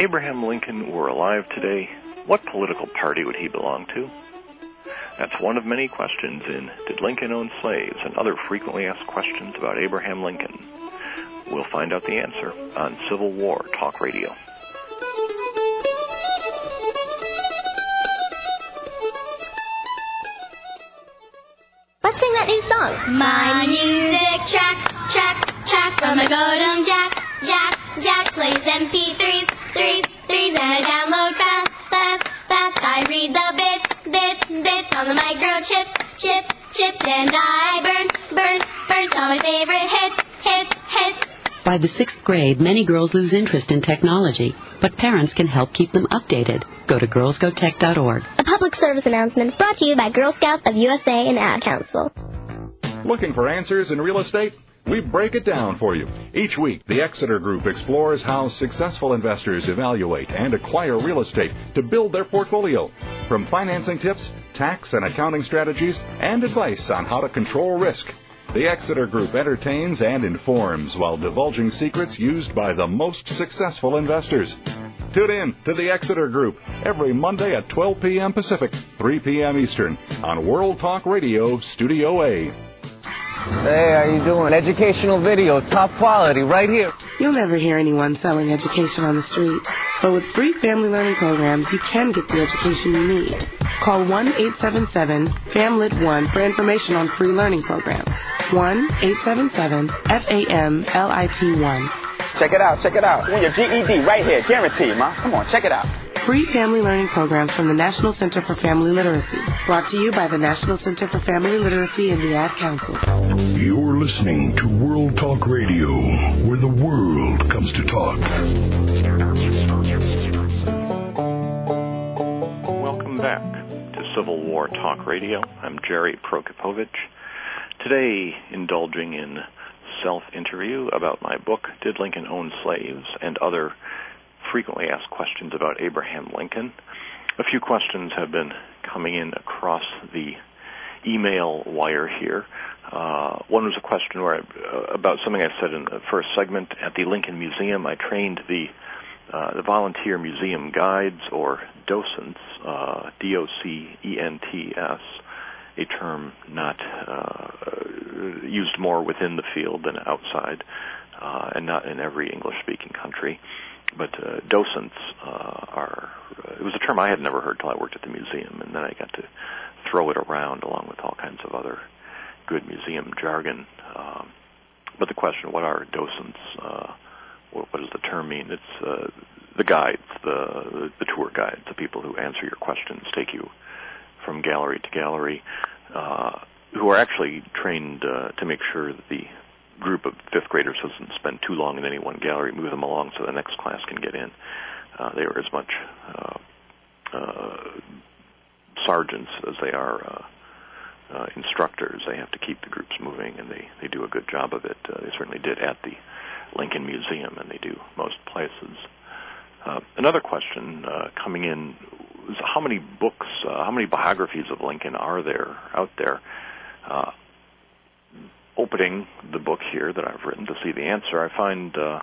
Abraham Lincoln were alive today, what political party would he belong to? That's one of many questions in Did Lincoln Own Slaves and other frequently asked questions about Abraham Lincoln. We'll find out the answer on Civil War Talk Radio. Let's sing that new song. My music track, track, track from my Godum Jack, Jack, Jack plays MP3s, threes, threes, and I download fast, fast, fast. I read the bits, bits, bits on the microchip, chip, chips, and I burn, burn, burn all my favorite hits, hits, hits. By the sixth grade, many girls lose interest in technology, but parents can help keep them updated. Go to girlsgotech.org. A public service announcement brought to you by Girl Scouts of USA and Ad Council. Looking for answers in real estate? We break it down for you. Each week, the Exeter Group explores how successful investors evaluate and acquire real estate to build their portfolio. From financing tips, tax and accounting strategies, and advice on how to control risk. The Exeter Group entertains and informs while divulging secrets used by the most successful investors. Tune in to the Exeter Group every Monday at 12 p.m. Pacific, 3 p.m. Eastern on World Talk Radio Studio A. Hey, how you doing? Educational videos, top quality, right here. You'll never hear anyone selling education on the street. But with free family learning programs, you can get the education you need. Call 1-877-FAMLIT1 for information on free learning programs. 1-877-FAMLIT1. Check it out, check it out. Win your GED right here, guaranteed, ma. Come on, check it out. Free family learning programs from the National Center for Family Literacy. Brought to you by the National Center for Family Literacy and the Ad Council. You're listening to World Talk Radio, where the world comes to talk. Welcome back to Civil War Talk Radio. I'm Jerry Prokopowicz. Today, indulging in self-interview about my book, Did Lincoln Own Slaves? and other frequently asked questions about Abraham Lincoln. A few questions have been coming in across the email wire here. Uh, one was a question where I, uh, about something I said in the first segment at the Lincoln Museum. I trained the uh, the volunteer museum guides or docents, uh, D-O-C-E-N-T-S, a term not uh, used more within the field than outside, uh, and not in every English-speaking country. But uh, docents uh, are, uh, it was a term I had never heard till I worked at the museum, and then I got to throw it around along with all kinds of other good museum jargon. Um, but the question, what are docents? Uh, what, what does the term mean? It's uh, the guides, the, the tour guides, the people who answer your questions, take you from gallery to gallery, uh, who are actually trained uh, to make sure that the group of fifth graders doesn't spend too long in any one gallery, move them along so the next class can get in. Uh, they are as much uh, uh, sergeants as they are uh, uh, instructors. They have to keep the groups moving, and they, they do a good job of it. Uh, they certainly did at the Lincoln Museum, and they do most places. Uh, another question uh, coming in is how many books, uh, how many biographies of Lincoln are there out there? Uh, opening the book here that I've written to see the answer, I find uh,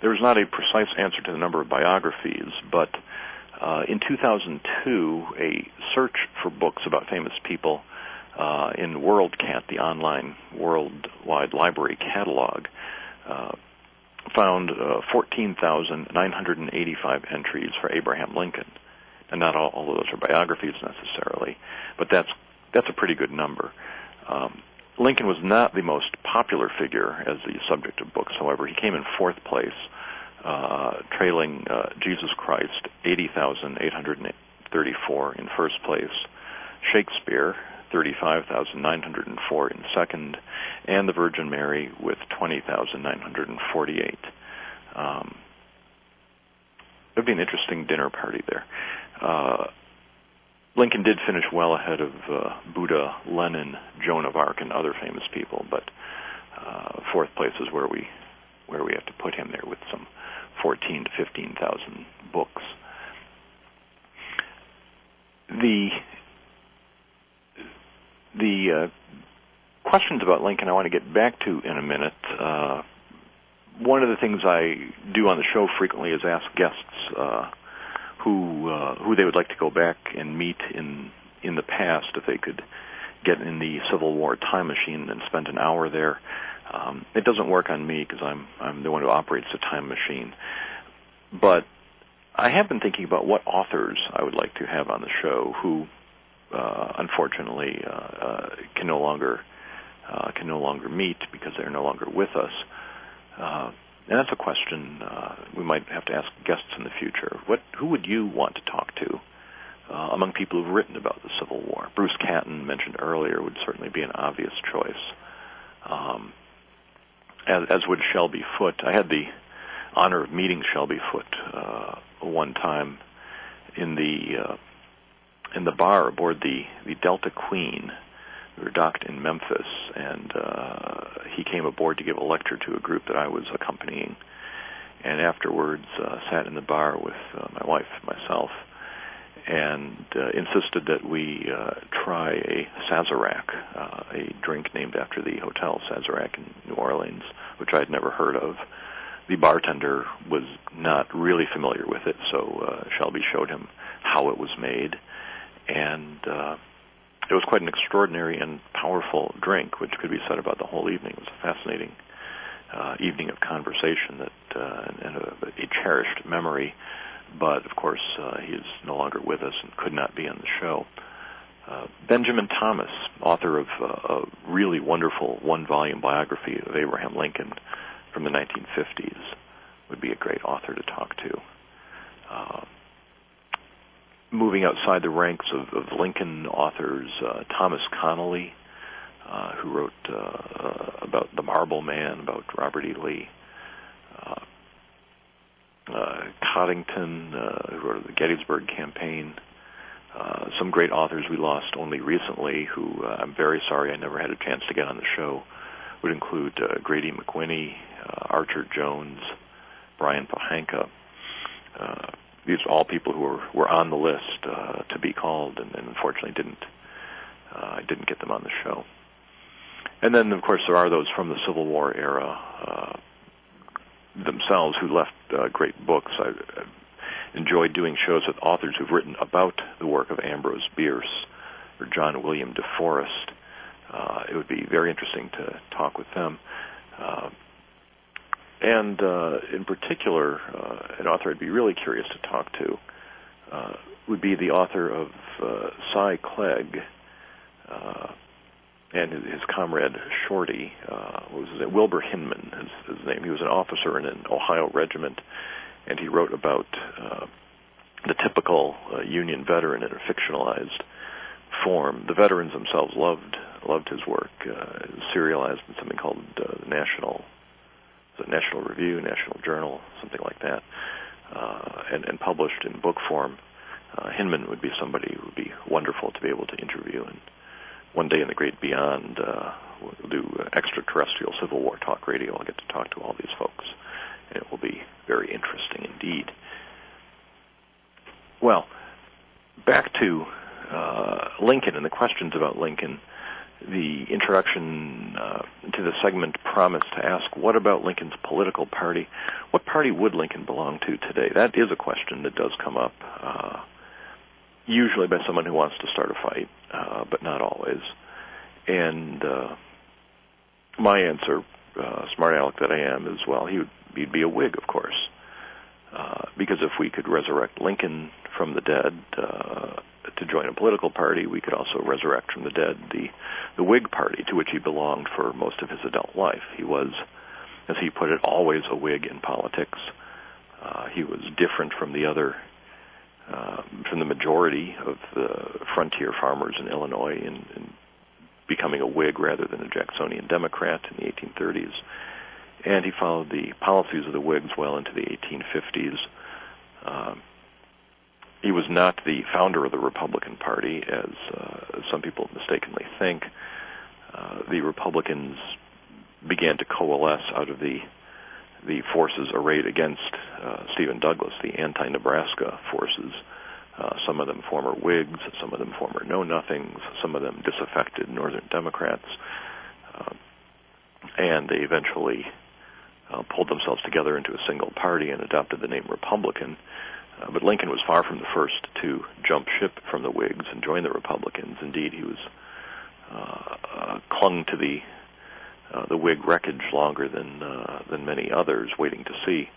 there's not a precise answer to the number of biographies, but uh, in 2002, a search for books about famous people uh, in WorldCat, the online worldwide library catalog, uh, found uh, 14,985 entries for Abraham Lincoln. And not all, all of those are biographies necessarily, but that's that's a pretty good number. Um, Lincoln was not the most popular figure as the subject of books. However, he came in fourth place, uh, trailing uh, Jesus Christ, 80,834 in first place, Shakespeare, 35,904 in second, and the Virgin Mary with 20,948. Um, it would be an interesting dinner party there. Uh, Lincoln did finish well ahead of uh, Buddha, Lenin, Joan of Arc, and other famous people, but uh, fourth place is where we where we have to put him there with some 14 to 15,000 books. The the uh, questions about Lincoln I want to get back to in a minute. Uh, one of the things I do on the show frequently is ask guests uh, who uh, who they would like to go back and meet in in the past if they could get in the Civil War time machine and spend an hour there. Um, it doesn't work on me because I'm I'm the one who operates the time machine, but I have been thinking about what authors I would like to have on the show who, uh, unfortunately, uh, uh, can no longer uh, can no longer meet because they're no longer with us. And that's a question uh, we might have to ask guests in the future. What, who would you want to talk to uh, among people who've written about the Civil War? Bruce Catton, mentioned earlier, would certainly be an obvious choice. Um, as, as would Shelby Foote. I had the honor of meeting Shelby Foote uh, one time in the uh, in the bar aboard the the Delta Queen we were docked in Memphis, and uh, he came aboard to give a lecture to a group that I was accompanying. And afterwards, uh, sat in the bar with uh, my wife myself, and uh, insisted that we uh, try a Sazerac, uh, a drink named after the hotel Sazerac in New Orleans, which I had never heard of. The bartender was not really familiar with it, so uh, Shelby showed him how it was made, and uh, it was quite an extraordinary and powerful drink, which could be said about the whole evening. It was a fascinating uh, evening of conversation that uh, and a, a cherished memory. But of course, uh, he is no longer with us and could not be on the show. Uh, Benjamin Thomas, author of uh, a really wonderful one-volume biography of Abraham Lincoln from the 1950s, would be a great author to talk to. Uh, moving outside the ranks of, of Lincoln authors, uh, Thomas Connelly, uh, who wrote uh, about the Marble Man, about Robert E. Lee. Uh, uh, Coddington, uh, who wrote the Gettysburg Campaign. Some great authors we lost only recently, who I'm very sorry I never had a chance to get on the show, would include Grady McWhinney, Archer Jones, Brian Pohanka. These are all people who were, were on the list uh, to be called, and, and unfortunately didn't uh, didn't get them on the show. And then, of course, there are those from the Civil War era uh, themselves who left uh, great books. I, I enjoyed doing shows with authors who've written about the work of Ambrose Bierce or John William DeForest. Uh, it would be very interesting to talk with them. Uh, and uh, in particular, uh, an author I'd be really curious to talk to uh, would be the author of uh, Si Klegg uh, and his, comrade Shorty. Uh, what was his name? Wilbur Hinman, his, his name. He was an officer in an Ohio regiment, and he wrote about uh, the typical Union veteran in a fictionalized form. The veterans themselves loved loved his work. Serialized in something called National the National Review, National Journal, something like that, uh, and, and published in book form. Uh, Hinman would be somebody who would be wonderful to be able to interview. And one day in the great beyond, uh, we'll do extraterrestrial Civil War talk radio. I'll get to talk to all these folks, and it will be very interesting indeed. Well, back to uh, Lincoln and the questions about Lincoln the introduction uh, to the segment promised to ask, what about Lincoln's political party? What party would Lincoln belong to today? That is a question that does come up, uh, usually by someone who wants to start a fight, uh, but not always. And uh, my answer, uh, smart aleck that I am, is well, he would he'd be a Whig, of course. Uh, because if we could resurrect Lincoln from the dead, to join a political party, we could also resurrect from the dead the the Whig Party, to which he belonged for most of his adult life. He was, as he put it, always a Whig in politics. Uh, he was different from the other, uh, from the majority of the frontier farmers in Illinois in, in becoming a Whig rather than a Jacksonian Democrat in the 1830s. And he followed the policies of the Whigs well into the 1850s. Um, he was not the founder of the Republican Party, as uh, some people mistakenly think. Uh, the Republicans began to coalesce out of the the forces arrayed against uh, Stephen Douglas, the anti-Nebraska forces. Uh, some of them former Whigs, some of them former Know Nothings, some of them disaffected Northern Democrats, uh, and they eventually uh, pulled themselves together into a single party and adopted the name Republican. Uh, but Lincoln was far from the first to jump ship from the Whigs and join the Republicans. Indeed, he was uh, uh, clung to the uh, the Whig wreckage longer than uh, than many others, waiting to see.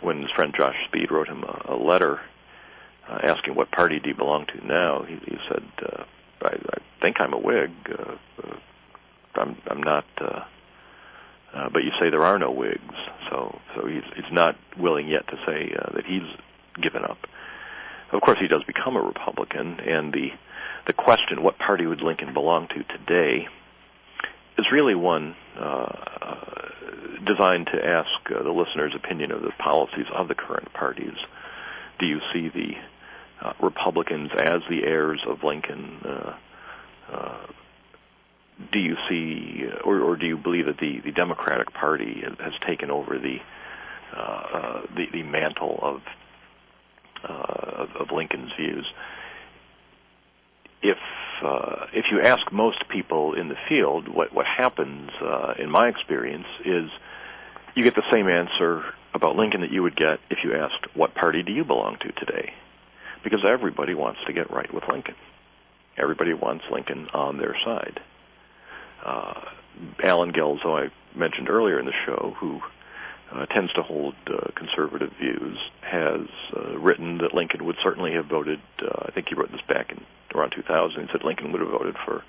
When his friend Josh Speed wrote him a, a letter asking what party do you belong to now, he, he said, I, "I think I'm a Whig. I'm I'm not." Uh, but you say there are no Whigs, so so he's he's not willing yet to say uh, that he's given up. Of course, he does become a Republican, and the the question, what party would Lincoln belong to today, is really one uh, uh, designed to ask uh, the listener's opinion of the policies of the current parties. Do you see the uh, Republicans as the heirs of Lincoln? Uh, uh, do you see, or, or do you believe that the, the Democratic Party has, taken over the, uh, uh, the the mantle of, uh, of of Lincoln's views? If uh, if you ask most people in the field, what what happens, uh, in my experience, is you get the same answer about Lincoln that you would get if you asked, "What party do you belong to today?" Because everybody wants to get right with Lincoln. Everybody wants Lincoln on their side. Uh, Allen Guelzo, I mentioned earlier in the show, who uh, tends to hold uh, conservative views, has uh, written that Lincoln would certainly have voted. Uh, I think he wrote this back in around 2000. He said Lincoln would have voted for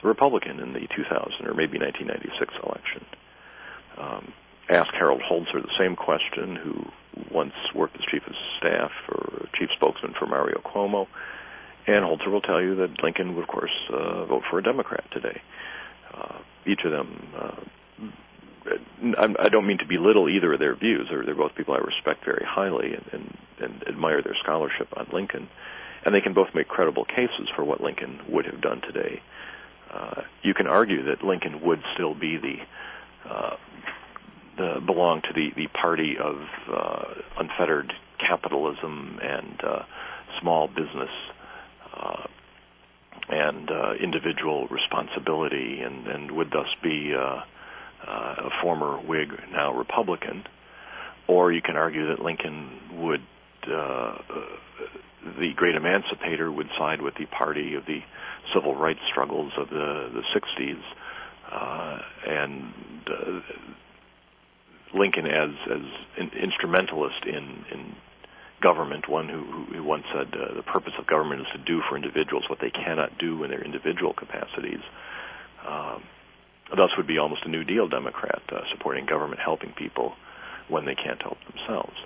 the Republican in the 2000 or maybe 1996 election. Um, ask Harold Holzer the same question, who once worked as chief of staff or chief spokesman for Mario Cuomo, and Holzer will tell you that Lincoln would, of course, uh, vote for a Democrat today. Uh, each of them. Uh, I don't mean to belittle either of their views. They're, they're both people I respect very highly and, and, and admire their scholarship on Lincoln, and they can both make credible cases for what Lincoln would have done today. Uh, you can argue that Lincoln would still be the uh, the belong to the the party of uh, unfettered capitalism and uh, small business uh, and uh, individual responsibility, and, and would thus be uh, uh, a former Whig, now Republican. Or you can argue that Lincoln would, uh, the great emancipator, would side with the party of the civil rights struggles of the the 60s, uh, and uh, Lincoln as as an instrumentalist in in government, one who, who once said uh, the purpose of government is to do for individuals what they cannot do in their individual capacities. Um, thus, would be almost a New Deal Democrat, uh, supporting government helping people when they can't help themselves.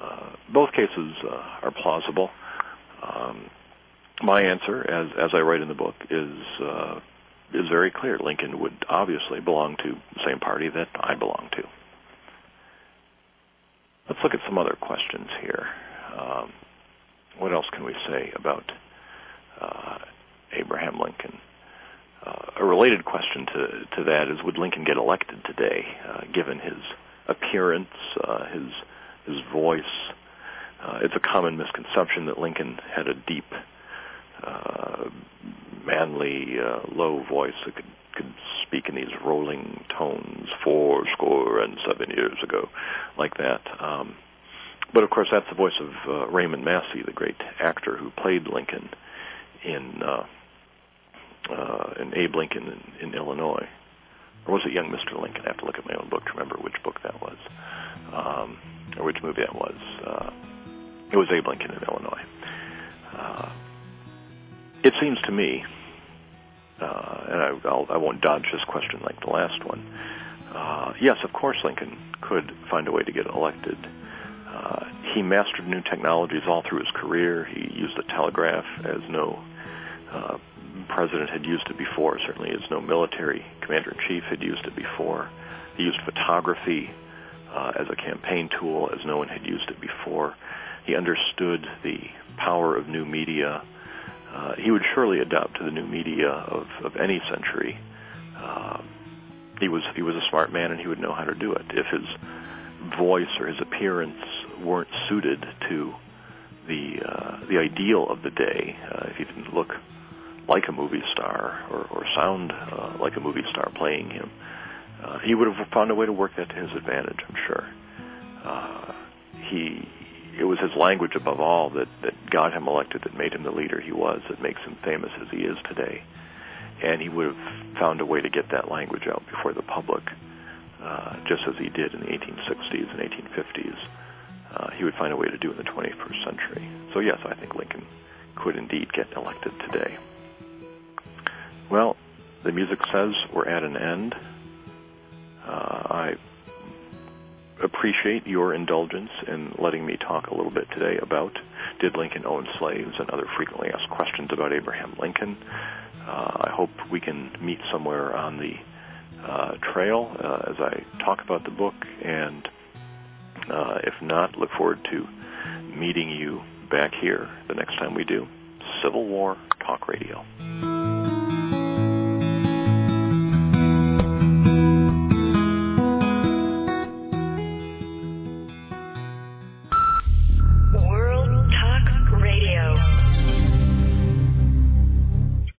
Uh, both cases uh, are plausible. Um, my answer, as as I write in the book, is uh, is very clear. Lincoln would obviously belong to the same party that I belong to. Let's look at some other questions here. Um, what else can we say about uh, Abraham Lincoln? Uh, a related question to, to that is Would Lincoln get elected today, uh, given his appearance, uh, his, his voice? Uh, it's a common misconception that Lincoln had a deep, uh, manly, low voice that could could speak in these rolling tones four score and seven years ago, like that. Um, but of course, that's the voice of uh, Raymond Massey, the great actor who played Lincoln in uh, uh, in Abe Lincoln in, in Illinois, or was it Young Mr. Lincoln? I have to look at my own book to remember which book that was, um, or which movie that was. Uh, it was Abe Lincoln in Illinois. Uh, it seems to me uh, and I, I'll, I won't dodge this question like the last one. Uh, yes, of course, Lincoln could find a way to get elected. Uh, he mastered new technologies all through his career. He used the telegraph as no uh, president had used it before, certainly as no military commander in chief had used it before. He used photography uh, as a campaign tool as no one had used it before. He understood the power of new media uh, he would surely adapt to the new media of, of any century. Uh, he was he was a smart man, and he would know how to do it. If his voice or his appearance weren't suited to the uh, the ideal of the day, uh, if he didn't look like a movie star or, or sound uh, like a movie star playing him, uh, he would have found a way to work that to his advantage. I'm sure. Uh, he it was his language above all that that got him elected, that made him the leader he was, that makes him famous as he is today. And he would have found a way to get that language out before the public, uh, just as he did in the 1860s and 1850s. Uh, he would find a way to do in the 21st century. So yes, I think Lincoln could indeed get elected today. Well, the music says we're at an end. Uh, I appreciate your indulgence in letting me talk a little bit today about did Lincoln own slaves and other frequently asked questions about Abraham Lincoln. Uh, I hope we can meet somewhere on the uh, trail uh, as I talk about the book, and uh, if not, look forward to meeting you back here the next time we do Civil War Talk Radio.